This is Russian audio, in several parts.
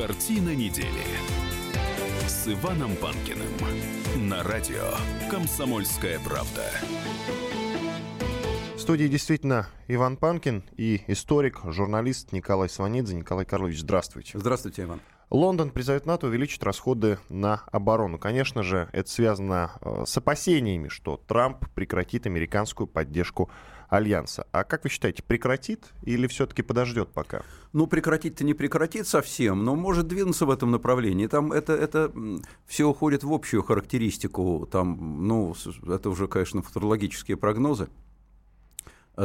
Картина недели с Иваном Панкиным на радио «Комсомольская правда». В студии действительно Иван Панкин и историк, журналист Николай Сванидзе. Николай Карлович, здравствуйте. Здравствуйте, Иван. Лондон призывает НАТО увеличить расходы на оборону. Конечно же, это связано э, с опасениями, что Трамп прекратит американскую поддержку Альянса. А как вы считаете, прекратит или все-таки подождет пока? Ну, прекратить-то не прекратит совсем, но может двинуться в этом направлении. Там это, это все уходит в общую характеристику. Там, ну, это уже, конечно, футурологические прогнозы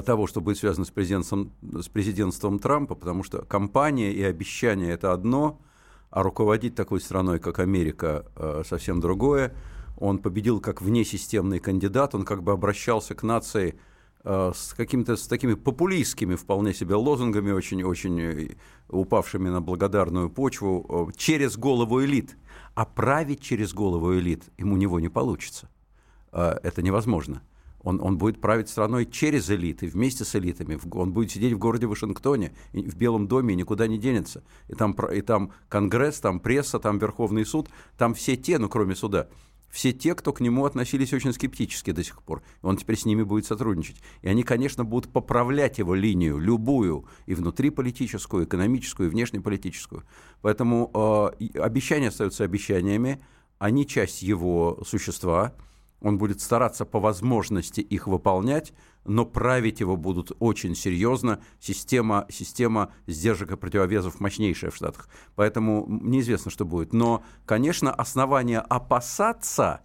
того, что будет связано с президентством, с президентством Трампа, потому что кампания и обещания – это одно – а руководить такой страной, как Америка, э, совсем другое. Он победил как внесистемный кандидат, он как бы обращался к нации э, с какими-то с такими популистскими вполне себе лозунгами, очень-очень э, упавшими на благодарную почву, через голову элит. А править через голову элит ему у него не получится. Это невозможно. Он, он будет править страной через элиты, вместе с элитами. Он будет сидеть в городе Вашингтоне, в Белом доме, и никуда не денется. И там, и там Конгресс, там пресса, там Верховный суд, там все те, ну кроме суда, все те, кто к нему относились очень скептически до сих пор. Он теперь с ними будет сотрудничать. И они, конечно, будут поправлять его линию, любую, и внутриполитическую, экономическую, и внешнеполитическую. Поэтому э, обещания остаются обещаниями, они часть его существа – он будет стараться по возможности их выполнять, но править его будут очень серьезно. Система, система сдержек и противовесов мощнейшая в Штатах. Поэтому неизвестно, что будет. Но, конечно, основания опасаться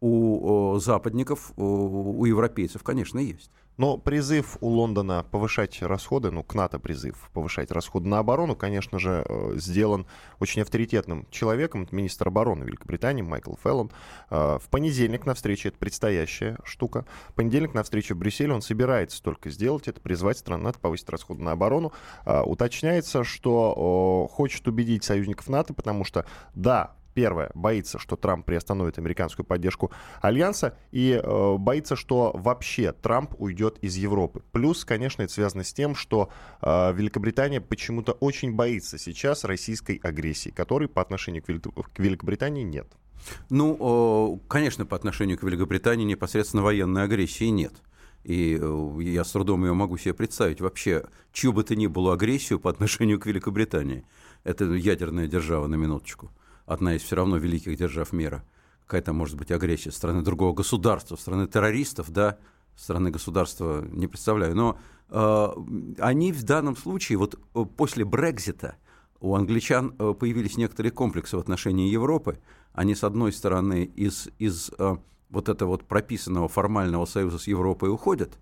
у западников, у европейцев, конечно, есть. Но призыв у Лондона повышать расходы, ну, к НАТО призыв повышать расходы на оборону, конечно же, э, сделан очень авторитетным человеком, министр обороны Великобритании Майкл Феллон. Э, в понедельник на встрече, это предстоящая штука, в понедельник на встрече в Брюсселе он собирается только сделать это, призвать стран НАТО повысить расходы на оборону. Э, уточняется, что хочет убедить союзников НАТО, потому что, да, Первое, боится, что Трамп приостановит американскую поддержку Альянса, и э, боится, что вообще Трамп уйдет из Европы. Плюс, конечно, это связано с тем, что э, Великобритания почему-то очень боится сейчас российской агрессии, которой по отношению к, Вели- к Великобритании нет. Ну, конечно, по отношению к Великобритании непосредственно военной агрессии нет. И э, я с трудом ее могу себе представить. Вообще, чью бы то ни было агрессию по отношению к Великобритании. Это ядерная держава на минуточку одна из все равно великих держав мира. Какая-то, может быть, агрессия страны другого государства, страны террористов, да, страны государства не представляю. Но э, они в данном случае, вот э, после Брекзита, у англичан э, появились некоторые комплексы в отношении Европы. Они, с одной стороны, из, из э, вот этого вот прописанного формального союза с Европой уходят,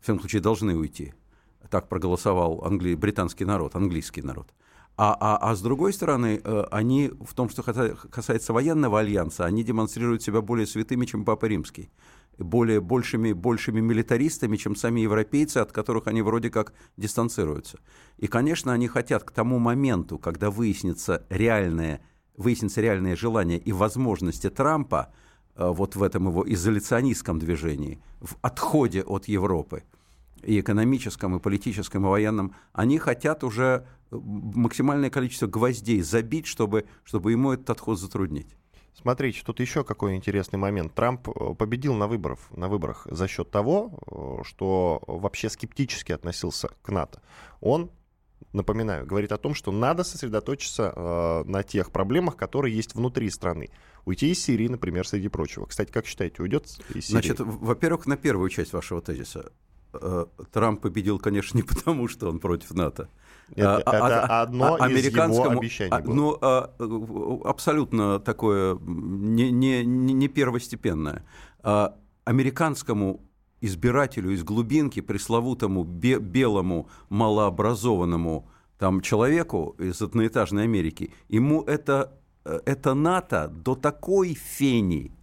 в всяком случае должны уйти. Так проголосовал англи... британский народ, английский народ. А, а, а с другой стороны, э, они в том, что касается военного альянса, они демонстрируют себя более святыми, чем Папа Римский более большими, большими милитаристами, чем сами европейцы, от которых они вроде как дистанцируются. И, конечно, они хотят к тому моменту, когда выяснится реальное, выяснится реальное желание и возможности Трампа э, вот в этом его изоляционистском движении, в отходе от Европы, и экономическом, и политическом, и военном, они хотят уже максимальное количество гвоздей забить, чтобы, чтобы ему этот отход затруднить. Смотрите, тут еще какой интересный момент. Трамп э, победил на, выборах, на выборах за счет того, э, что вообще скептически относился к НАТО. Он, напоминаю, говорит о том, что надо сосредоточиться э, на тех проблемах, которые есть внутри страны. Уйти из Сирии, например, среди прочего. Кстати, как считаете, уйдет из Сирии? Значит, во-первых, на первую часть вашего тезиса. Э, Трамп победил, конечно, не потому, что он против НАТО. Это, а, это а, одно а, из его обещаний а. Ну, а, абсолютно такое не, не, не первостепенное. А, американскому избирателю из глубинки, пресловутому бе белому малообразованному там, человеку из одноэтажной Америки, ему это, э, это НАТО до такой фени –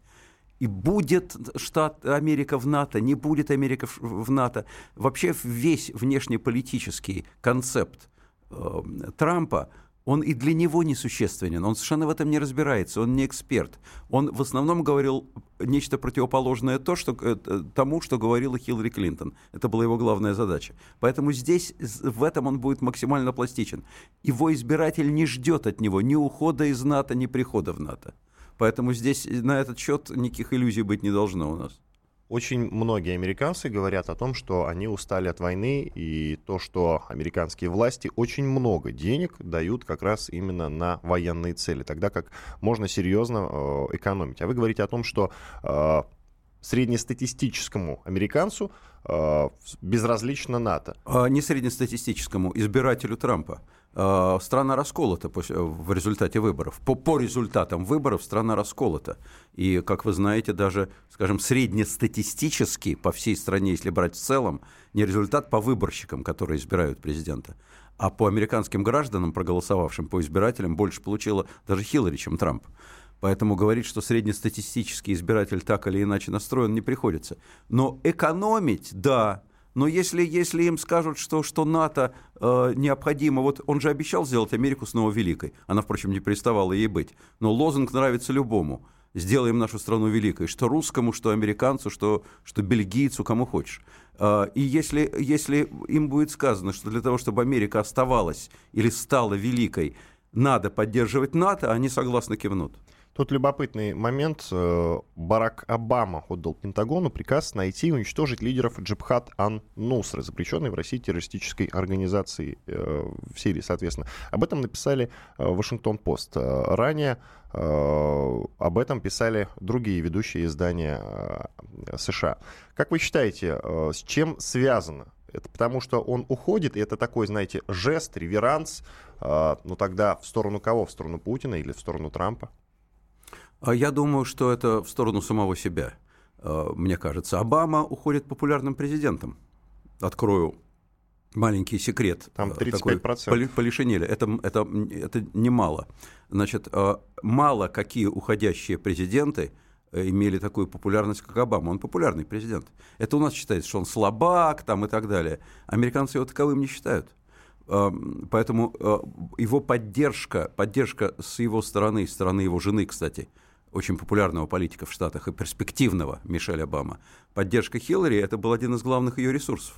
и будет штат Америка в НАТО, не будет Америка в НАТО. Вообще весь внешнеполитический концепт э, Трампа, он и для него несущественен, он совершенно в этом не разбирается, он не эксперт. Он в основном говорил нечто противоположное то, что, э, тому, что говорила Хиллари Клинтон. Это была его главная задача. Поэтому здесь, в этом он будет максимально пластичен. Его избиратель не ждет от него ни ухода из НАТО, ни прихода в НАТО. Поэтому здесь на этот счет никаких иллюзий быть не должно у нас. Очень многие американцы говорят о том, что они устали от войны, и то, что американские власти очень много денег дают как раз именно на военные цели, тогда как можно серьезно э, экономить. А вы говорите о том, что э, среднестатистическому американцу э, безразлично НАТО. А не среднестатистическому, избирателю Трампа. Э, страна расколота в результате выборов. По, по результатам выборов страна расколота. И, как вы знаете, даже, скажем, среднестатистически по всей стране, если брать в целом, не результат по выборщикам, которые избирают президента, а по американским гражданам, проголосовавшим по избирателям, больше получила даже Хиллари, чем Трамп. Поэтому говорить, что среднестатистический избиратель так или иначе настроен, не приходится. Но экономить, да, но если, если им скажут, что, что НАТО э, необходимо, вот он же обещал сделать Америку снова великой, она, впрочем, не переставала ей быть, но лозунг нравится любому. Сделаем нашу страну великой, что русскому, что американцу, что, что бельгийцу, кому хочешь. Э, и если, если им будет сказано, что для того, чтобы Америка оставалась или стала великой, надо поддерживать НАТО, они согласно кивнут. Тут любопытный момент. Э, Барак Обама отдал Пентагону приказ найти и уничтожить лидеров Джабхат Ан-Нусры, запрещенной в России террористической организации э, в Сирии, соответственно. Об этом написали э, Вашингтон-Пост. Ранее об этом писали другие ведущие издания США. Как вы считаете, с чем связано это потому, что он уходит, и это такой, знаете, жест, реверанс. Ну тогда в сторону кого? В сторону Путина или в сторону Трампа? А я думаю, что это в сторону самого себя. А, мне кажется, Обама уходит популярным президентом. Открою маленький секрет. Там 35%. Такой, полишинели. Это, это, это немало. Значит, а, мало какие уходящие президенты э, имели такую популярность, как Обама. Он популярный президент. Это у нас считается, что он слабак там, и так далее. Американцы его таковым не считают. Поэтому его поддержка, поддержка с его стороны, с стороны его жены, кстати, очень популярного политика в Штатах и перспективного Мишель Обама, поддержка Хиллари – это был один из главных ее ресурсов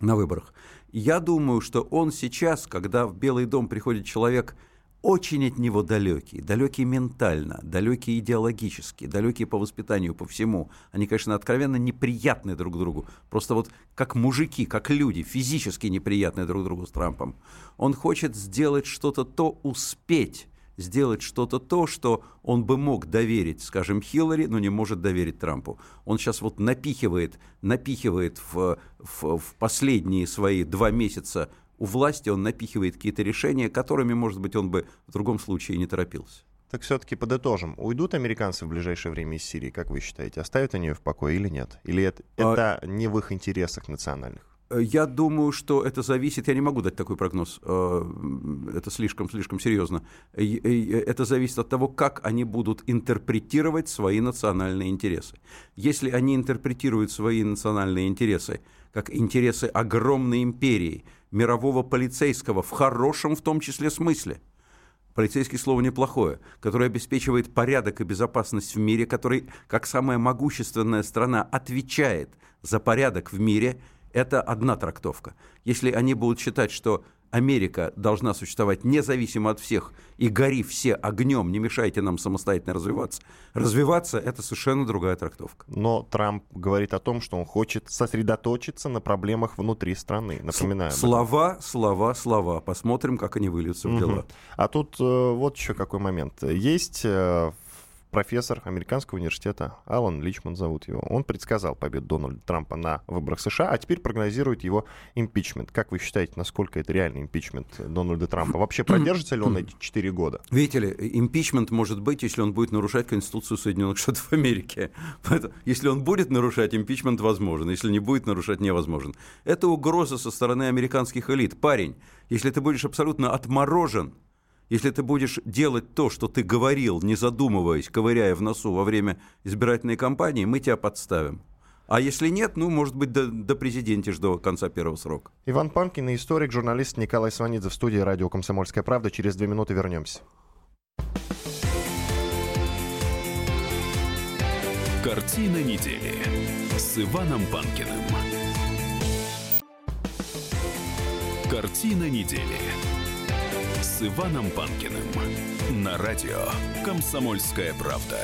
на выборах. я думаю, что он сейчас, когда в Белый дом приходит человек очень от него далекий, далекий ментально, далекий идеологически, далекий по воспитанию, по всему. Они, конечно, откровенно неприятны друг другу. Просто вот как мужики, как люди, физически неприятны друг другу с Трампом. Он хочет сделать что-то то, успеть сделать что-то то, что он бы мог доверить, скажем, Хиллари, но не может доверить Трампу. Он сейчас вот напихивает, напихивает в, в, в последние свои два месяца у власти, он напихивает какие-то решения, которыми, может быть, он бы в другом случае не торопился. Так все-таки подытожим. Уйдут американцы в ближайшее время из Сирии, как вы считаете? Оставят они ее в покое или нет? Или это, а... это не в их интересах национальных? Э, я думаю, что это зависит, я не могу дать такой прогноз, э, это слишком-слишком серьезно. Это зависит от того, как они будут интерпретировать свои национальные интересы. Если они интерпретируют свои национальные интересы как интересы огромной империи, мирового полицейского, в хорошем в том числе смысле, полицейский слово неплохое, который обеспечивает порядок и безопасность в мире, который, как самая могущественная страна, отвечает за порядок в мире – это одна трактовка. Если они будут считать, что Америка должна существовать независимо от всех, и гори все огнем, не мешайте нам самостоятельно развиваться. Развиваться – это совершенно другая трактовка. Но Трамп говорит о том, что он хочет сосредоточиться на проблемах внутри страны. Напоминаю. Слова, слова, слова. Посмотрим, как они выльются в дела. Угу. А тут э, вот еще какой момент. Есть э, профессор американского университета, Алан Личман зовут его, он предсказал победу Дональда Трампа на выборах США, а теперь прогнозирует его импичмент. Как вы считаете, насколько это реальный импичмент Дональда Трампа? Вообще продержится ли он эти четыре года? Видите ли, импичмент может быть, если он будет нарушать Конституцию Соединенных Штатов Америки. Поэтому, если он будет нарушать, импичмент возможен. Если не будет нарушать, невозможен. Это угроза со стороны американских элит. Парень, если ты будешь абсолютно отморожен, если ты будешь делать то, что ты говорил, не задумываясь, ковыряя в носу во время избирательной кампании, мы тебя подставим. А если нет, ну, может быть, до, до президентишь до конца первого срока. Иван Панкин и историк, журналист Николай Сванидзе в студии радио «Комсомольская правда». Через две минуты вернемся. Картина недели с Иваном Панкиным. Картина недели с Иваном Панкиным на радио «Комсомольская правда».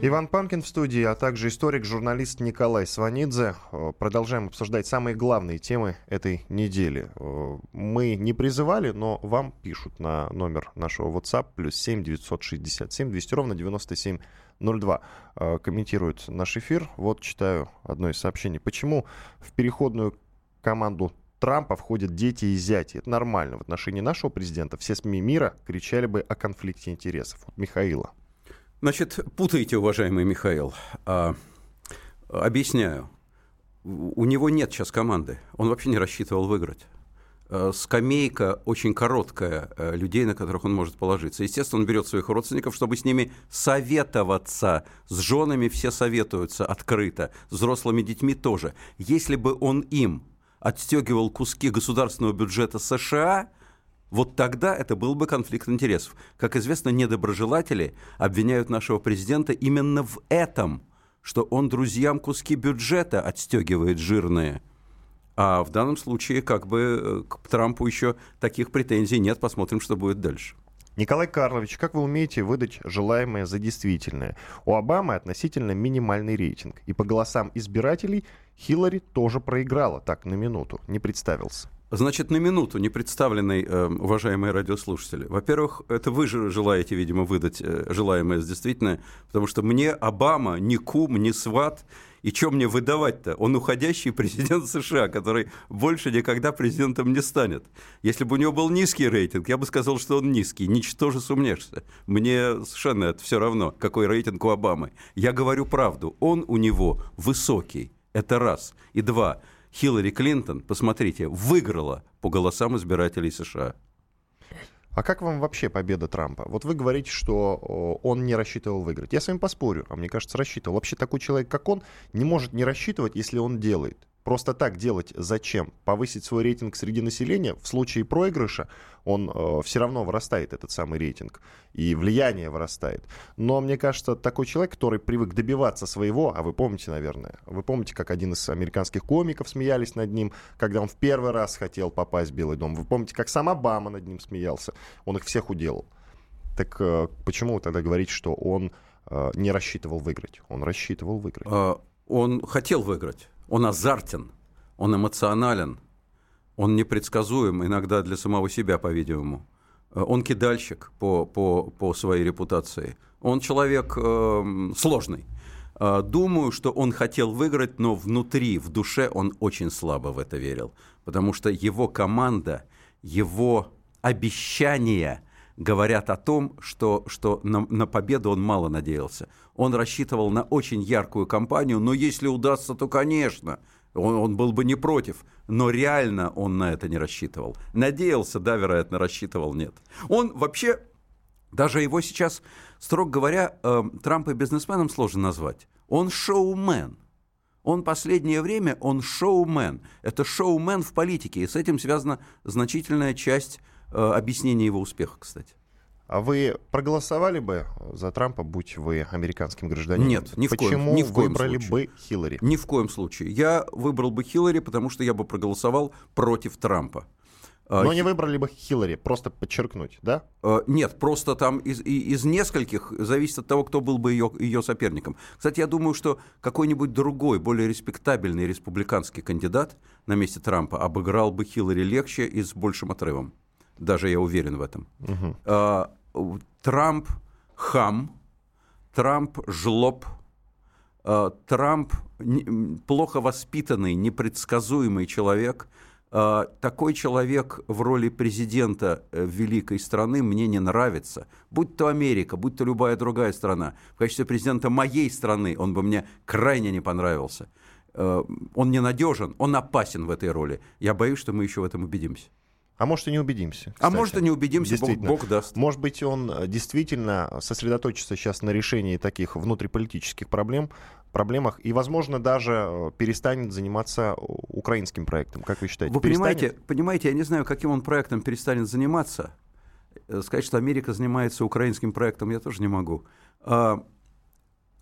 Иван Панкин в студии, а также историк, журналист Николай Сванидзе. Э, продолжаем обсуждать самые главные темы этой недели. Э, мы не призывали, но вам пишут на номер нашего WhatsApp плюс 7 967 200 ровно 9702. Э, комментируют наш эфир. Вот читаю одно из сообщений. Почему в переходную команду Трампа входят дети и зяти. Это нормально. В отношении нашего президента все СМИ мира кричали бы о конфликте интересов. Вот Михаила. Значит, путаете, уважаемый Михаил. А, объясняю. У него нет сейчас команды. Он вообще не рассчитывал выиграть. А, скамейка очень короткая а, людей, на которых он может положиться. Естественно, он берет своих родственников, чтобы с ними советоваться. С женами все советуются открыто, с взрослыми детьми тоже. Если бы он им отстегивал куски государственного бюджета США – вот тогда это был бы конфликт интересов. Как известно, недоброжелатели обвиняют нашего президента именно в этом, что он друзьям куски бюджета отстегивает жирные. А в данном случае как бы э, к Трампу еще таких претензий нет. Посмотрим, что будет дальше. Николай Карлович, как вы умеете выдать желаемое за действительное? У Обамы относительно минимальный рейтинг. И по голосам избирателей Хиллари тоже проиграла, так, на минуту, не представился. Значит, на минуту, не представленный, э, уважаемые радиослушатели. Во-первых, это вы же желаете, видимо, выдать э, желаемое с действительное, потому что мне Обама ни кум, ни сват, и что мне выдавать-то? Он уходящий президент США, который больше никогда президентом не станет. Если бы у него был низкий рейтинг, я бы сказал, что он низкий. Ничтоже сумнешься. Мне совершенно это все равно, какой рейтинг у Обамы. Я говорю правду. Он у него высокий. Это раз. И два. Хиллари Клинтон, посмотрите, выиграла по голосам избирателей США. А как вам вообще победа Трампа? Вот вы говорите, что он не рассчитывал выиграть. Я с вами поспорю, а мне кажется, рассчитывал. Вообще такой человек, как он, не может не рассчитывать, если он делает. Просто так делать зачем? Повысить свой рейтинг среди населения? В случае проигрыша он э, все равно вырастает, этот самый рейтинг. И влияние вырастает. Но мне кажется, такой человек, который привык добиваться своего, а вы помните, наверное, вы помните, как один из американских комиков смеялись над ним, когда он в первый раз хотел попасть в Белый дом. Вы помните, как сам Обама над ним смеялся. Он их всех уделал. Так э, почему тогда говорите, что он э, не рассчитывал выиграть? Он рассчитывал выиграть. А, он хотел выиграть он азартен, он эмоционален, он непредсказуем иногда для самого себя, по-видимому. Э, он кидальщик по, по, по своей репутации. Он человек э, сложный. Думаю, что он хотел выиграть, но внутри, в душе он очень слабо в это верил. Потому что его команда, его обещания говорят о том, что, что на, на победу он мало надеялся. Он рассчитывал на очень яркую кампанию, но если удастся, то, конечно, он, он был бы не против. Но реально он на это не рассчитывал. Надеялся, да, вероятно, рассчитывал, нет. Он вообще, даже его сейчас, строго говоря, э, Трампа бизнесменом сложно назвать. Он шоумен. Он последнее время, он шоумен. Это шоумен в политике, и с этим связана значительная часть э, объяснения его успеха, кстати. А вы проголосовали бы за Трампа, будь вы американским гражданином? Нет, ни в Почему коем, ни в коем выбрали случае. бы Хиллари? Ни в коем случае. Я выбрал бы Хиллари, потому что я бы проголосовал против Трампа. А, Но не выбрали бы Хиллари, просто подчеркнуть, да? А, нет, просто там из, из нескольких зависит от того, кто был бы ее, ее соперником. Кстати, я думаю, что какой-нибудь другой, более респектабельный республиканский кандидат на месте Трампа обыграл бы Хиллари легче и с большим отрывом. Даже я уверен в этом. Угу. Трамп хам, Трамп жлоб, э, Трамп плохо воспитанный, непредсказуемый человек. Э, такой человек в роли президента э, великой страны мне не нравится. Будь то Америка, будь то любая другая страна. В качестве президента моей страны он бы мне крайне не понравился. Он ненадежен, он опасен в этой роли. Я боюсь, что мы еще в этом убедимся. А может, и не убедимся. А кстати. А может, и не убедимся, Бог, Бог даст. Может быть, он э, действительно сосредоточится сейчас на решении таких внутриполитических проблем, проблемах и, возможно, даже э, перестанет заниматься украинским проектом. Как вы считаете? Вы понимаете, понимаете, я не знаю, каким он проектом перестанет заниматься. Э, сказать, что Америка занимается украинским проектом, я тоже не могу.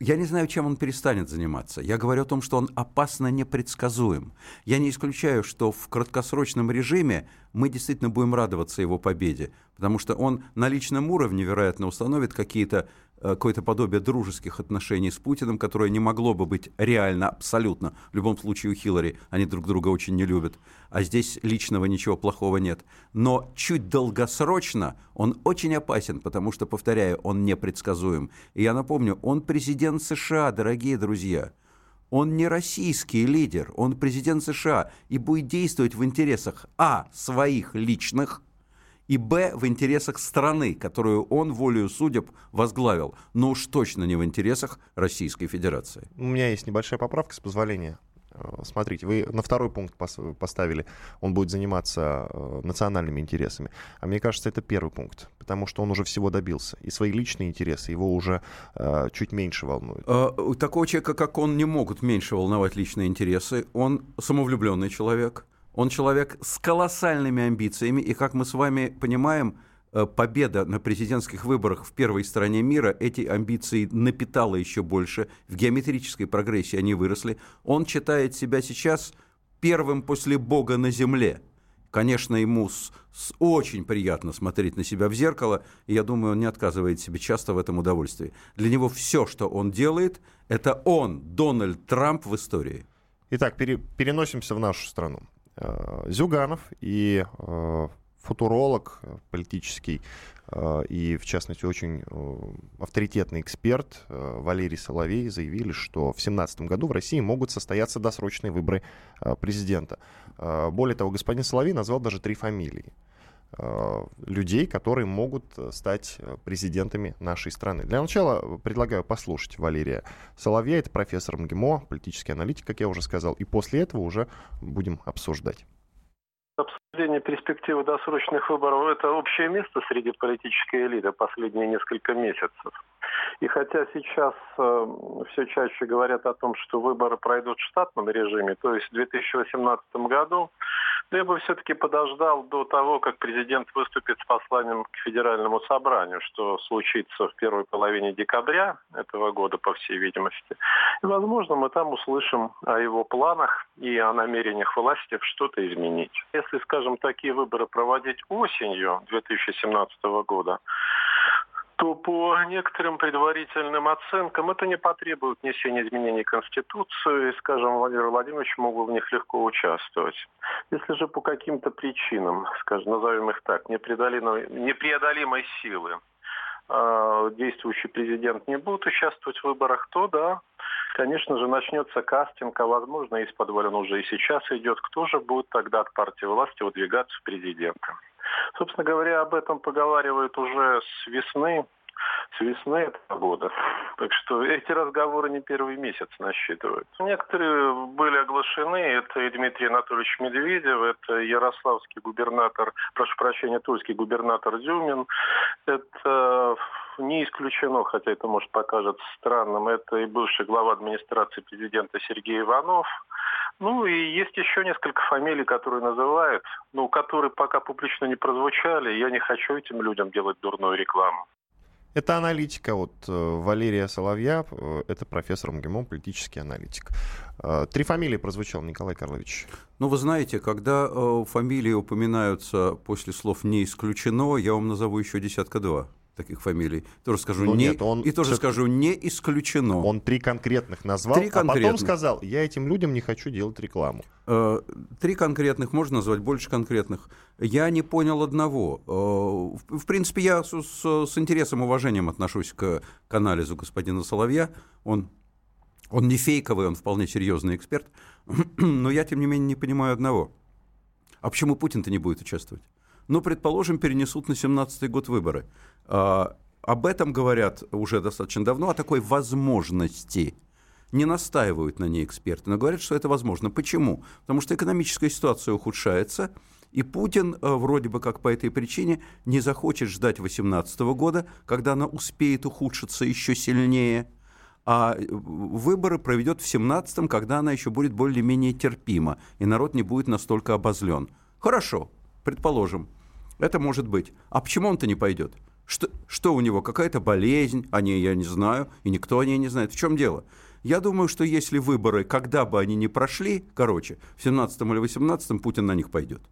Я не знаю, чем он перестанет заниматься. Я говорю о том, что он опасно непредсказуем. Я не исключаю, что в краткосрочном режиме мы действительно будем радоваться его победе, потому что он на личном уровне, вероятно, установит какие-то какое-то подобие дружеских отношений с Путиным, которое не могло бы быть реально, абсолютно. В любом случае у Хиллари они друг друга очень не любят. А здесь личного ничего плохого нет. Но чуть долгосрочно он очень опасен, потому что, повторяю, он непредсказуем. И я напомню, он президент США, дорогие друзья. Он не российский лидер, он президент США и будет действовать в интересах А. своих личных – и б. в интересах страны, которую он волею судеб возглавил, но уж точно не в интересах Российской Федерации. У меня есть небольшая поправка, с позволения. Э, смотрите, вы на второй пункт поставили, он будет заниматься э, национальными интересами. А мне кажется, это первый пункт, потому что он уже всего добился. И свои личные интересы его уже э, чуть меньше волнуют. У такого человека, как он, не могут меньше волновать личные интересы. Он самовлюбленный человек. Он человек с колоссальными амбициями, и, как мы с вами понимаем, э, победа на президентских выборах в первой стране мира эти амбиции напитала еще больше. В геометрической прогрессии они выросли. Он считает себя сейчас первым после Бога на земле. Конечно, ему с, с очень приятно смотреть на себя в зеркало, и я думаю, он не отказывает себе часто в этом удовольствии. Для него все, что он делает, это он, Дональд Трамп в истории. Итак, пере, переносимся в нашу страну. Э, Зюганов и э, футуролог политический э, и, в частности, очень авторитетный эксперт Валерий Соловей заявили, что в 2017 году в России могут состояться досрочные выборы президента. Более того, господин Соловей назвал даже три фамилии. Э, людей, которые могут э, стать э, президентами нашей страны. Для начала предлагаю послушать Валерия Соловья, это профессор МГИМО, политический аналитик, как я уже сказал, и после этого уже будем обсуждать. Обсуждение перспективы досрочных выборов – это общее место среди политической элиты последние несколько месяцев. И хотя сейчас э, все чаще говорят о том, что выборы пройдут в штатном режиме, то есть в 2018 году, но я бы все-таки подождал до того, как президент выступит с посланием к Федеральному собранию, что случится в первой половине декабря этого года, по всей видимости. И, возможно, мы там услышим о его планах и о намерениях власти что-то изменить. Если, скажем, такие выборы проводить осенью 2017 года, то по некоторым предварительным оценкам это не потребует внесения изменений в Конституцию, и, скажем, Владимир Владимирович мог бы в них легко участвовать. Если же по каким-то причинам, скажем, назовем их так, непреодолимой, непреодолимой силы, э, действующий президент не будет участвовать в выборах, то да, конечно же, начнется кастинг, а возможно, из-под уже и сейчас идет, кто же будет тогда от партии власти выдвигаться в президенты. Собственно говоря, об этом поговаривают уже с весны, с весны этого года. Так что эти разговоры не первый месяц насчитывают. Некоторые были оглашены. Это и Дмитрий Анатольевич Медведев, это ярославский губернатор, прошу прощения, тульский губернатор Дюмин. Это не исключено, хотя это может покажется странным, это и бывший глава администрации президента Сергей Иванов. Ну и есть еще несколько фамилий, которые называют, ну, которые пока публично не прозвучали. Я не хочу этим людям делать дурную рекламу. Это аналитика от э, Валерия Соловья, э, это профессор МГИМО, политический аналитик. Э, три фамилии прозвучал, Николай Карлович. Ну, вы знаете, когда фамилии упоминаются после слов «не исключено», я вам назову еще десятка два таких фамилий. Тоже скажу ну, не, нет, он и тоже скажу не исключено. Он три конкретных назвал, три конкретных. а потом сказал, я этим людям не хочу делать рекламу. Э, три конкретных можно назвать, больше конкретных. Я не понял одного. Э, в принципе, я с, с, с интересом и уважением отношусь к, к анализу господина Соловья. Он, он не фейковый, он вполне серьезный эксперт. Но я, тем не менее, не понимаю одного. А почему Путин-то не будет участвовать? Ну, предположим, перенесут на 17-й год выборы. А, об этом говорят уже достаточно давно, о такой возможности. Не настаивают на ней эксперты, но говорят, что это возможно. Почему? Потому что экономическая ситуация ухудшается, И Путин э, вроде бы как по этой причине не захочет ждать 2018 года, когда она успеет ухудшиться еще сильнее, а выборы проведет в 2017, когда она еще будет более-менее терпима, и народ не будет настолько обозлен. Хорошо, предположим, это может быть. А почему он-то не пойдет? Что, что у него, какая-то болезнь? О ней я не знаю, и никто о ней не знает. В чем дело? Я думаю, что если выборы, когда бы они ни прошли, короче, в 17 или 18 Путин на них пойдет.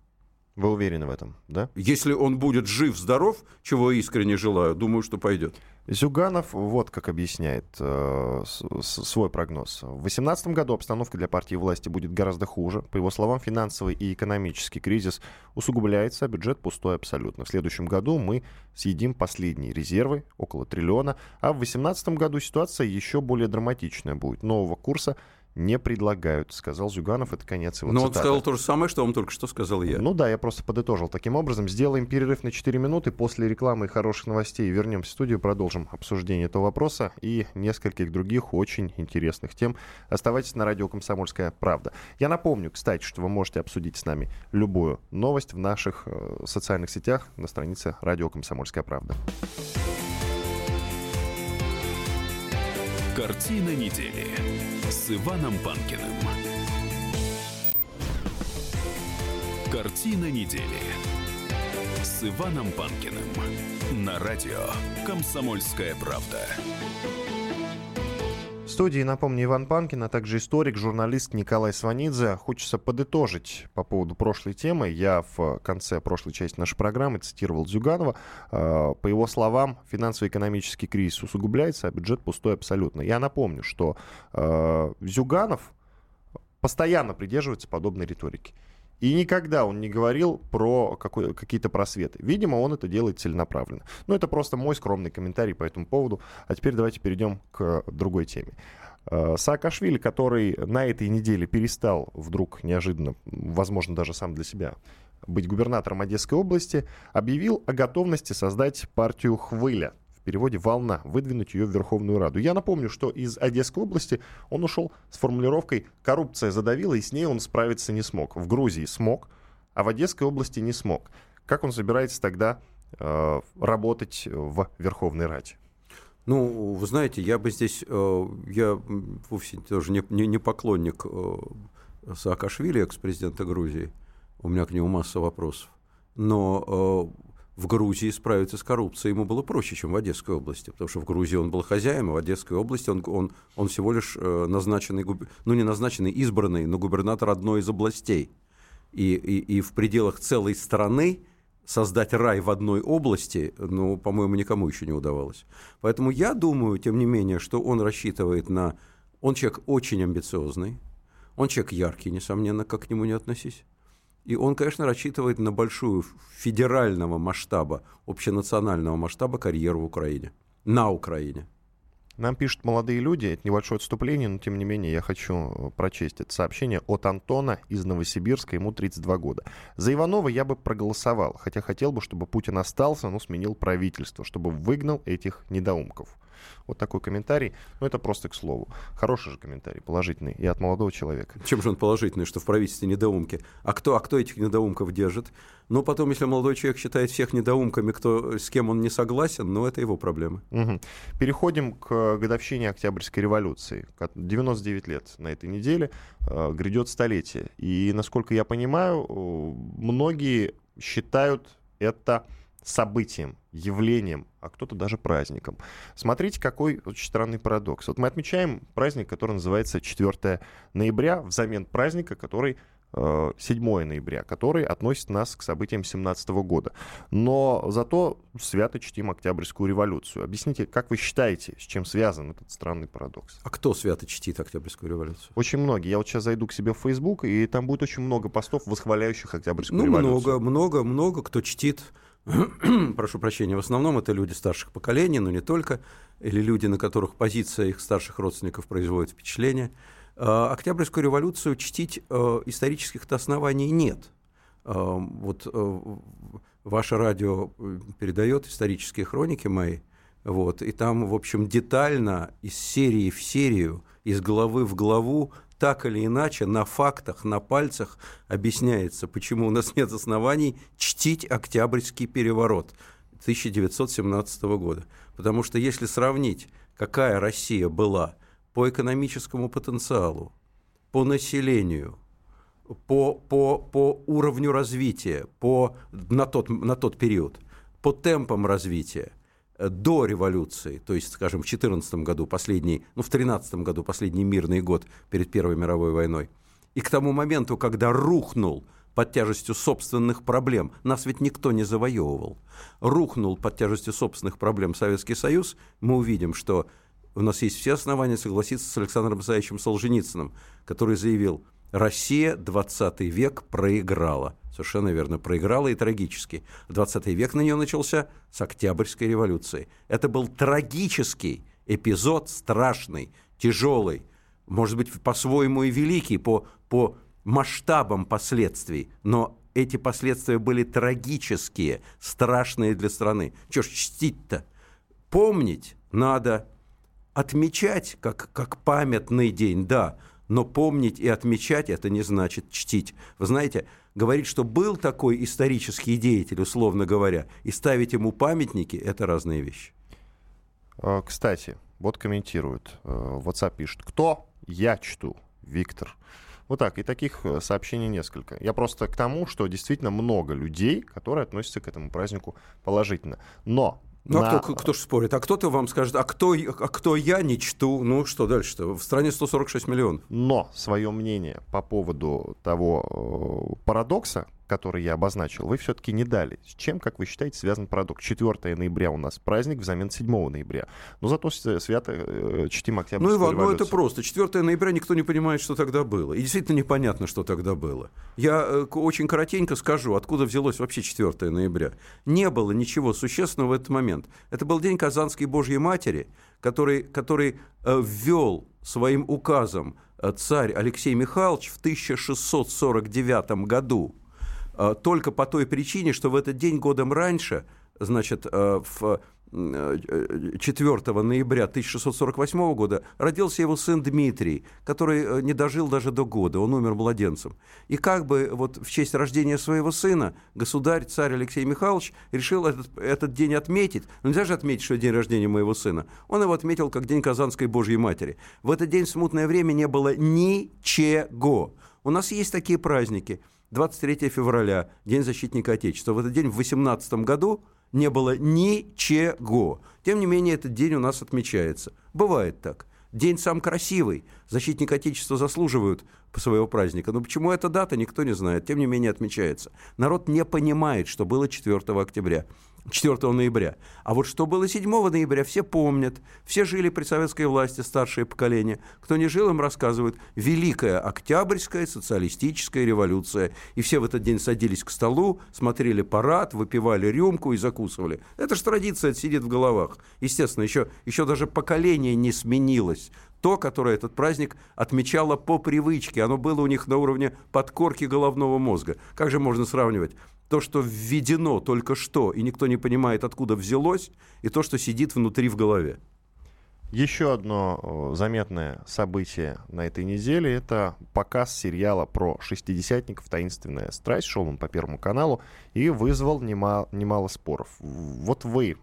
Вы уверены в этом, да? Если он будет жив-здоров, чего искренне желаю, думаю, что пойдет. Зюганов вот как объясняет э, свой прогноз. В 2018 году обстановка для партии власти будет гораздо хуже. По его словам, финансовый и экономический кризис усугубляется, а бюджет пустой абсолютно. В следующем году мы съедим последние резервы, около триллиона, а в 2018 году ситуация еще более драматичная будет. Нового курса не предлагают, сказал Зюганов, это конец его Но цитаты. он сказал то же самое, что вам только что сказал я. Ну да, я просто подытожил. Таким образом, сделаем перерыв на 4 минуты, после рекламы и хороших новостей вернемся в студию, продолжим обсуждение этого вопроса и нескольких других очень интересных тем. Оставайтесь на радио «Комсомольская правда». Я напомню, кстати, что вы можете обсудить с нами любую новость в наших э, социальных сетях на странице радио «Комсомольская правда». Картина недели с Иваном Панкиным. Картина недели с Иваном Панкиным на радио «Комсомольская правда». Студии, напомню, Иван Панкин, а также историк, журналист Николай Сванидзе. Хочется подытожить по поводу прошлой темы. Я в конце прошлой части нашей программы цитировал Зюганова. А, по его словам, финансово-экономический кризис усугубляется, а бюджет пустой абсолютно. Я напомню, что а, Зюганов постоянно придерживается подобной риторики. И никогда он не говорил про какие-то просветы. Видимо, он это делает целенаправленно. Но это просто мой скромный комментарий по этому поводу. А теперь давайте перейдем к другой теме. Э, Саакашвили, который на этой неделе перестал вдруг неожиданно, возможно, даже сам для себя, быть губернатором Одесской области, объявил о готовности создать партию «Хвыля», переводе «волна», выдвинуть ее в Верховную Раду. Я напомню, что из Одесской области он ушел с формулировкой «коррупция задавила», и с ней он справиться не смог. В Грузии смог, а в Одесской области не смог. Как он собирается тогда э, работать в Верховной Раде? Ну, вы знаете, я бы здесь, э, я вовсе тоже не, не, не поклонник э, Саакашвили, экс-президента Грузии, у меня к нему масса вопросов, но э, в Грузии справиться с коррупцией ему было проще, чем в Одесской области, потому что в Грузии он был хозяином, а в Одесской области он, он, он всего лишь э, назначенный, ну не назначенный, избранный, но губернатор одной из областей. И, и, и в пределах целой страны создать рай в одной области, ну, по-моему, никому еще не удавалось. Поэтому я думаю, тем не менее, что он рассчитывает на... Он человек очень амбициозный, он человек яркий, несомненно, как к нему не относись. И он, конечно, рассчитывает на большую федерального масштаба, общенационального масштаба карьеру в Украине, на Украине. Нам пишут молодые люди, это небольшое отступление, но тем не менее я хочу э, прочесть это сообщение от Антона из Новосибирска, ему 32 года. За Иванова я бы проголосовал, хотя хотел бы, чтобы Путин остался, но сменил правительство, чтобы выгнал этих недоумков. Вот такой комментарий. Но это просто к слову. Хороший же комментарий, положительный. И от молодого человека. Чем же он положительный, что в правительстве недоумки? А кто, а кто этих недоумков держит? Но потом, если молодой человек считает всех недоумками, кто, с кем он не согласен, ну, это его проблемы. Угу. Переходим к годовщине Октябрьской революции. 99 лет на этой неделе э, грядет столетие. И, насколько я понимаю, многие считают это событием, явлением, а кто-то даже праздником. Смотрите, какой очень странный парадокс. Вот мы отмечаем праздник, который называется 4 ноября, взамен праздника, который 7 э, ноября, который относит нас к событиям 17 года. Но зато свято чтим Октябрьскую революцию. Объясните, как вы считаете, с чем связан этот странный парадокс? А кто свято чтит Октябрьскую революцию? Очень многие. Я вот сейчас зайду к себе в Facebook, и там будет очень много постов, восхваляющих Октябрьскую ну, революцию. много, много, много кто чтит прошу прощения, в основном это люди старших поколений, но не только, или люди, на которых позиция их старших родственников производит впечатление. А, Октябрьскую революцию чтить э, исторических-то оснований нет. А, вот э, ваше радио э, передает исторические хроники мои, вот, и там, в общем, детально из серии в серию, из главы в главу так или иначе на фактах, на пальцах объясняется, почему у нас нет оснований чтить Октябрьский переворот 1917 года. Потому что если сравнить, какая Россия была по экономическому потенциалу, по населению, по, по, по уровню развития, по, на, тот, на тот период, по темпам развития, до революции, то есть, скажем, в 14 году, последний, ну, в 13 году, последний мирный год перед Первой мировой войной, и к тому моменту, когда рухнул под тяжестью собственных проблем, нас ведь никто не завоевывал, рухнул под тяжестью собственных проблем Советский Союз, мы увидим, что у нас есть все основания согласиться с Александром Исаевичем Солженицыным, который заявил, Россия 20 век проиграла. Совершенно верно, проиграла и трагически. 20 век на нее начался с Октябрьской революции. Это был трагический эпизод, страшный, тяжелый, может быть, по-своему и великий, по, по масштабам последствий, но эти последствия были трагические, страшные для страны. Чего ж чтить-то? Помнить надо, отмечать как, как памятный день, да, но помнить и отмечать это не значит чтить. Вы знаете, говорить, что был такой исторический деятель, условно говоря, и ставить ему памятники – это разные вещи. А, кстати, вот комментируют. Э, WhatsApp пишет, кто? Я чту. Виктор. Вот так, и таких э, сообщений несколько. Я просто к тому, что действительно много людей, которые относятся к этому празднику положительно. Но ну, на... а кто, кто же спорит? А кто-то вам скажет, а кто, а кто я не чту? Ну, что дальше-то? В стране 146 миллионов. Но свое мнение по поводу того э, парадокса, который я обозначил, вы все-таки не дали. С чем, как вы считаете, связан парадокс? 4 ноября у нас праздник взамен 7 ноября. Но зато свято э, чтим Октябрьскую Ну, Иван, революцию. ну это просто. 4 ноября никто не понимает, что тогда было. И действительно непонятно, что тогда было. Я э, очень коротенько скажу, откуда взялось вообще 4 ноября. Не было ничего существенного в этот момент. Это был день Казанской Божьей Матери, который, который э, ввел своим указом э, царь Алексей Михайлович в 1649 году Э, только по той причине, что в этот день годом раньше, значит, э, в 4 э, ноября 1648 года родился его сын Дмитрий, который не дожил даже до года, он умер младенцем. И как бы вот в честь рождения своего сына государь, царь Алексей Михайлович решил этот, этот день отметить. Нельзя же отметить, что день рождения моего сына. Он его отметил как День Казанской Божьей Матери. В этот день в смутное время не было ничего. У нас есть такие праздники – 23 февраля, День защитника Отечества. В этот день в 18 году не было ничего. Тем не менее, этот день у нас отмечается. Бывает так. День сам красивый. Защитник Отечества заслуживают своего праздника. Но почему эта дата, никто не знает. Тем не менее, отмечается. Народ не понимает, что было 4 октября. 4 ноября. А вот что было 7 ноября, все помнят. Все жили при советской власти, старшее поколение. Кто не жил, им рассказывают. Великая Октябрьская социалистическая революция. И все в этот день садились к столу, смотрели парад, выпивали рюмку и закусывали. Это же традиция сидит в головах. Естественно, еще, еще даже поколение не сменилось то, которое этот праздник отмечало по привычке. Оно было у них на уровне подкорки головного мозга. Как же можно сравнивать то, что введено только что, и никто не понимает, откуда взялось, и то, что сидит внутри в голове. Еще одно заметное событие на этой неделе – это показ сериала про шестидесятников «Таинственная страсть». Шел он по Первому каналу и вызвал немало, немало споров. Вот вы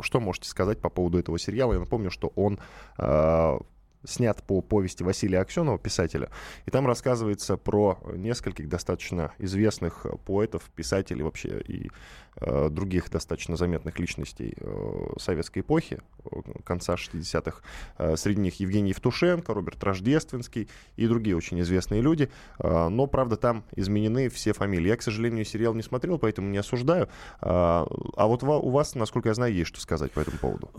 что можете сказать по поводу этого сериала? Я напомню, что он э, снят по повести Василия Аксенова, писателя, и там рассказывается про нескольких достаточно известных поэтов, писателей вообще и э, других достаточно заметных личностей э, советской эпохи, э, конца 60-х. Э, среди них Евгений Евтушенко, Роберт Рождественский и другие очень известные люди. Э, но, правда, там изменены все фамилии. Я, к сожалению, сериал не смотрел, поэтому не осуждаю. Э, а вот у вас, насколько я знаю, есть что сказать по этому поводу.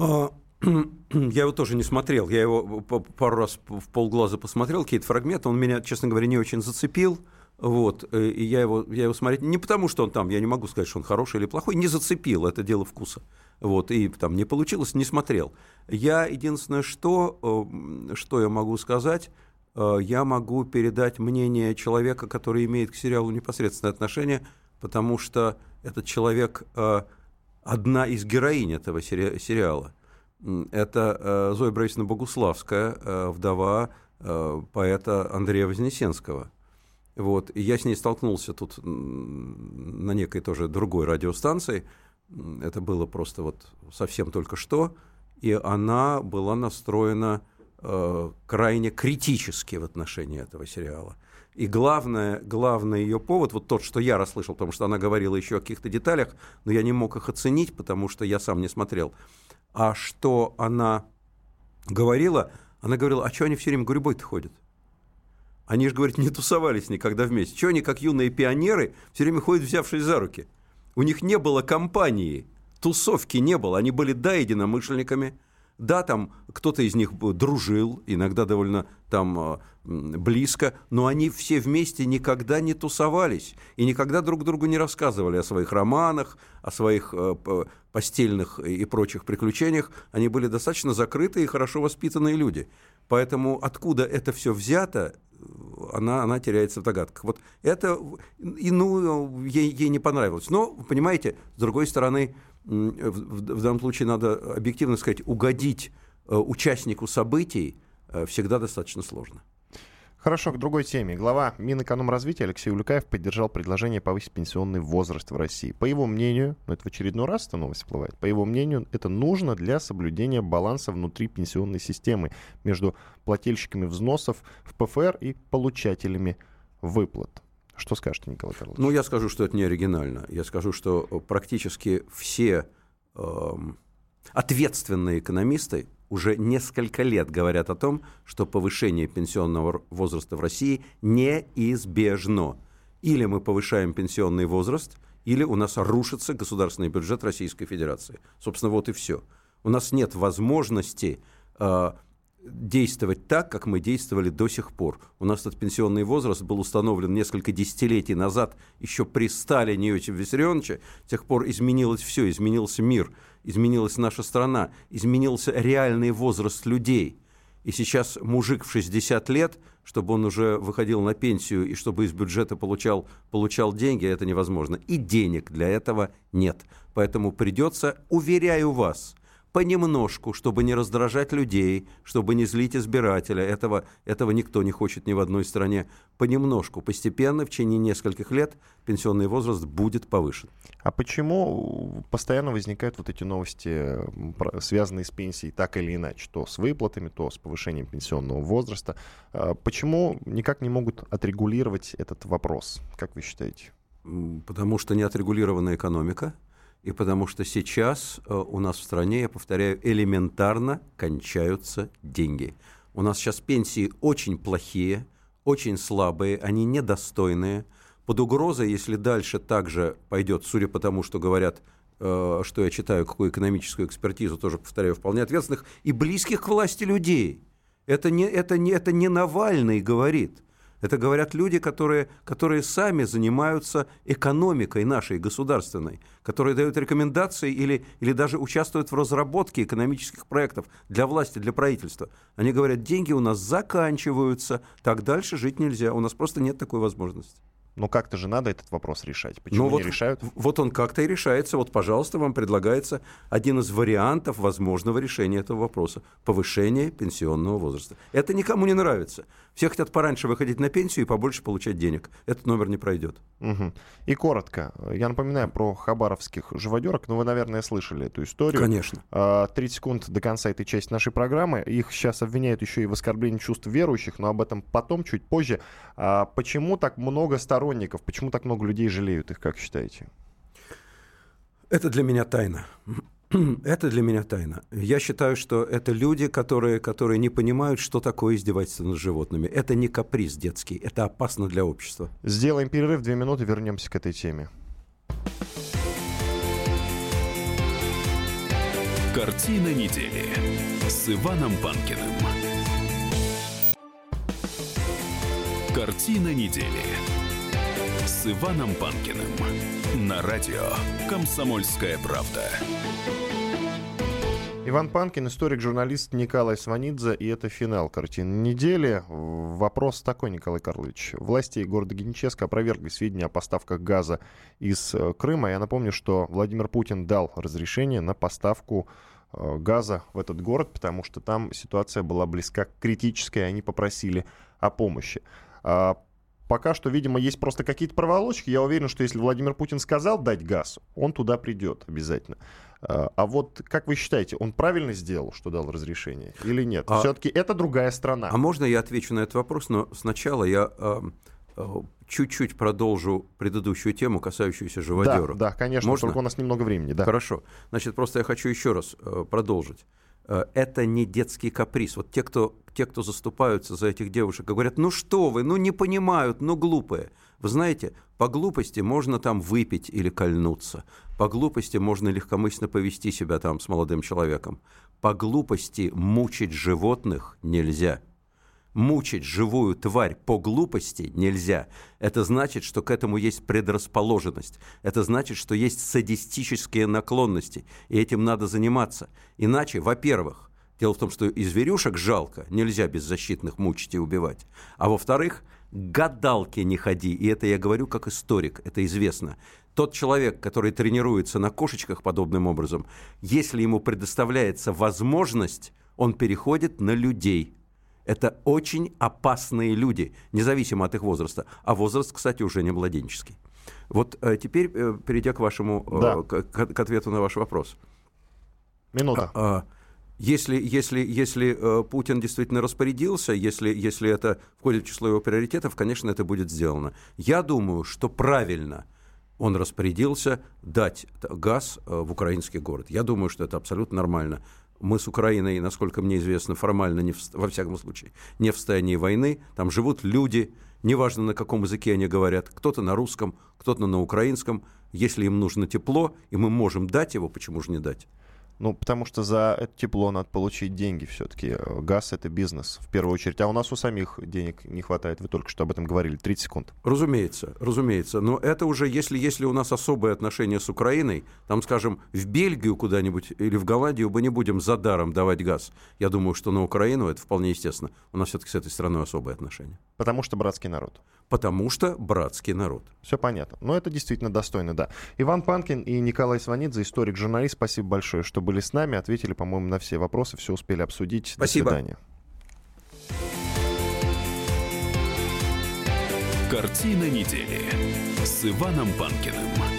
Я его тоже не смотрел. Я его пару раз в полглаза посмотрел, какие-то фрагменты. Он меня, честно говоря, не очень зацепил. Вот, э, и я его, я его смотреть не потому, что он там, я не могу сказать, что он хороший или плохой, не зацепил, это дело вкуса. Вот, и там не получилось, не смотрел. Я единственное, что, э, что я могу сказать, э, я могу передать мнение человека, который имеет к сериалу непосредственное отношение, потому что этот человек одна из героинь этого сериала. Это э, Зоя Борисовна Богуславская, э, вдова э, поэта Андрея Вознесенского. Вот. И я с ней столкнулся тут на некой тоже другой радиостанции. Это было просто вот совсем только что. И она была настроена э, крайне критически в отношении этого сериала. И главное, главный ее повод, вот тот, что я расслышал, потому что она говорила еще о каких-то деталях, но я не мог их оценить, потому что я сам не смотрел. А что она говорила, она говорила, а что они все время гурьбой-то ходят? Они же, говорит, не тусовались никогда вместе. Чего они, как юные пионеры, все время ходят, взявшись за руки? У них не было компании, тусовки не было. Они были, да, единомышленниками – да, там кто-то из них дружил, иногда довольно там а, близко, но они все вместе никогда не тусовались и никогда друг другу не рассказывали о своих романах, о своих э, постельных и прочих приключениях. Они были достаточно закрытые и хорошо воспитанные люди. Поэтому откуда это все взято, она, она теряется в догадках. Вот это, и, ну, ей, ей не понравилось. Но, понимаете, с другой стороны, в, в данном случае надо объективно сказать, угодить э, участнику событий э, всегда достаточно сложно. Хорошо, к другой теме. Глава Минэкономразвития Алексей Улюкаев поддержал предложение повысить пенсионный возраст в России. По его мнению, ну это в очередной раз эта новость всплывает, по его мнению, это нужно для соблюдения баланса внутри пенсионной системы между плательщиками взносов в ПФР и получателями выплат. Что скажете, Николай Карлович? Ну, я скажу, что это не оригинально. Я скажу, что э, практически все э, ответственные экономисты уже несколько лет говорят о том, что повышение пенсионного возраста в России неизбежно. Или мы повышаем пенсионный возраст, или у нас рушится государственный бюджет Российской Федерации. Собственно, вот и все. У нас нет возможности э, действовать так, как мы действовали до сих пор. У нас этот пенсионный возраст был установлен несколько десятилетий назад, еще при Сталине Иосифа Виссарионовича. С тех пор изменилось все, изменился мир, изменилась наша страна, изменился реальный возраст людей. И сейчас мужик в 60 лет, чтобы он уже выходил на пенсию и чтобы из бюджета получал, получал деньги, это невозможно. И денег для этого нет. Поэтому придется, уверяю вас – понемножку, чтобы не раздражать людей, чтобы не злить избирателя. Этого, этого никто не хочет ни в одной стране. Понемножку, постепенно, в течение нескольких лет пенсионный возраст будет повышен. А почему постоянно возникают вот эти новости, связанные с пенсией, так или иначе, то с выплатами, то с повышением пенсионного возраста? А почему никак не могут отрегулировать этот вопрос, как вы считаете? Потому что не отрегулирована экономика, и потому что сейчас э, у нас в стране, я повторяю, элементарно кончаются деньги. У нас сейчас пенсии очень плохие, очень слабые, они недостойные. Под угрозой, если дальше также пойдет, судя по тому, что говорят, э, что я читаю, какую экономическую экспертизу, тоже повторяю, вполне ответственных и близких к власти людей. Это не, это не, это не Навальный говорит. Это говорят люди, которые, которые сами занимаются экономикой нашей государственной, которые дают рекомендации или, или даже участвуют в разработке экономических проектов для власти, для правительства. Они говорят, деньги у нас заканчиваются, так дальше жить нельзя, у нас просто нет такой возможности. Но как-то же надо этот вопрос решать. Почему ну, вот, не решают? Вот он как-то и решается. Вот, пожалуйста, вам предлагается один из вариантов возможного решения этого вопроса. Повышение пенсионного возраста. Это никому не нравится. Все хотят пораньше выходить на пенсию и побольше получать денег. Этот номер не пройдет. Угу. И коротко. Я напоминаю про хабаровских живодерок. Ну, вы, наверное, слышали эту историю. Конечно. 30 а, секунд до конца этой части нашей программы. Их сейчас обвиняют еще и в оскорблении чувств верующих, но об этом потом, чуть позже. А почему так много сторонников? Почему так много людей жалеют их, как считаете? Это для меня тайна. Это для меня тайна. Я считаю, что это люди, которые, которые не понимают, что такое издевательство над животными. Это не каприз детский, это опасно для общества. Сделаем перерыв, две минуты, вернемся к этой теме. Картина недели с Иваном Панкиным. Картина недели с Иваном Панкиным на радио «Комсомольская правда». Иван Панкин, историк, журналист Николай Сванидзе, и это финал картины недели. Вопрос такой, Николай Карлович. Власти города Геническа опровергли сведения о поставках газа из э, Крыма. Я напомню, что Владимир Путин дал разрешение на поставку э, газа в этот город, потому что там ситуация была близка к критической, и они попросили о помощи. А, пока что, видимо, есть просто какие-то проволочки. Я уверен, что если Владимир Путин сказал дать газ, он туда придет обязательно. А, а вот как вы считаете, он правильно сделал, что дал разрешение, или нет? А... Все-таки это другая страна. А можно я отвечу на этот вопрос, но сначала я э, чуть-чуть продолжу предыдущую тему, касающуюся живодера. Да, да, конечно, Можно? только у нас немного времени. Да. Хорошо. Значит, просто я хочу еще раз э, продолжить. Э, это не детский каприз. Вот те кто, те, кто заступаются за этих девушек, говорят, ну что вы, ну не понимают, ну глупые. Вы знаете, по глупости можно там выпить или кольнуться. По глупости можно легкомысленно повести себя там с молодым человеком. По глупости мучить животных нельзя мучить живую тварь по глупости нельзя. Это значит, что к этому есть предрасположенность. Это значит, что есть садистические наклонности, и этим надо заниматься. Иначе, во-первых, дело в том, что и зверюшек жалко, нельзя беззащитных мучить и убивать. А во-вторых, гадалки не ходи, и это я говорю как историк, это известно. Тот человек, который тренируется на кошечках подобным образом, если ему предоставляется возможность, он переходит на людей – это очень опасные люди, независимо от их возраста. А возраст, кстати, уже не младенческий. Вот э, теперь, э, перейдя к вашему, э, да. к, к ответу на ваш вопрос. Минута. А, если, если, если Путин действительно распорядился, если, если это входит в число его приоритетов, конечно, это будет сделано. Я думаю, что правильно он распорядился дать газ в украинский город. Я думаю, что это абсолютно нормально мы с Украиной, насколько мне известно, формально, не в, во всяком случае, не в состоянии войны. Там живут люди, неважно на каком языке они говорят, кто-то на русском, кто-то на украинском. Если им нужно тепло, и мы можем дать его, почему же не дать? Ну, потому что за это тепло надо получить деньги все-таки. Газ — это бизнес, в первую очередь. А у нас у самих денег не хватает. Вы только что об этом говорили. 30 секунд. Разумеется, разумеется. Но это уже, если, если у нас особые отношения с Украиной, там, скажем, в Бельгию куда-нибудь или в Голландию мы не будем за даром давать газ. Я думаю, что на Украину это вполне естественно. У нас все-таки с этой страной особые отношения. Потому что братский народ. Потому что братский народ. Все понятно. Но это действительно достойно, да. Иван Панкин и Николай Сванидзе, историк-журналист, спасибо большое, что были с нами, ответили, по-моему, на все вопросы, все успели обсудить. Спасибо. До свидания. Картина недели с Иваном Панкиным.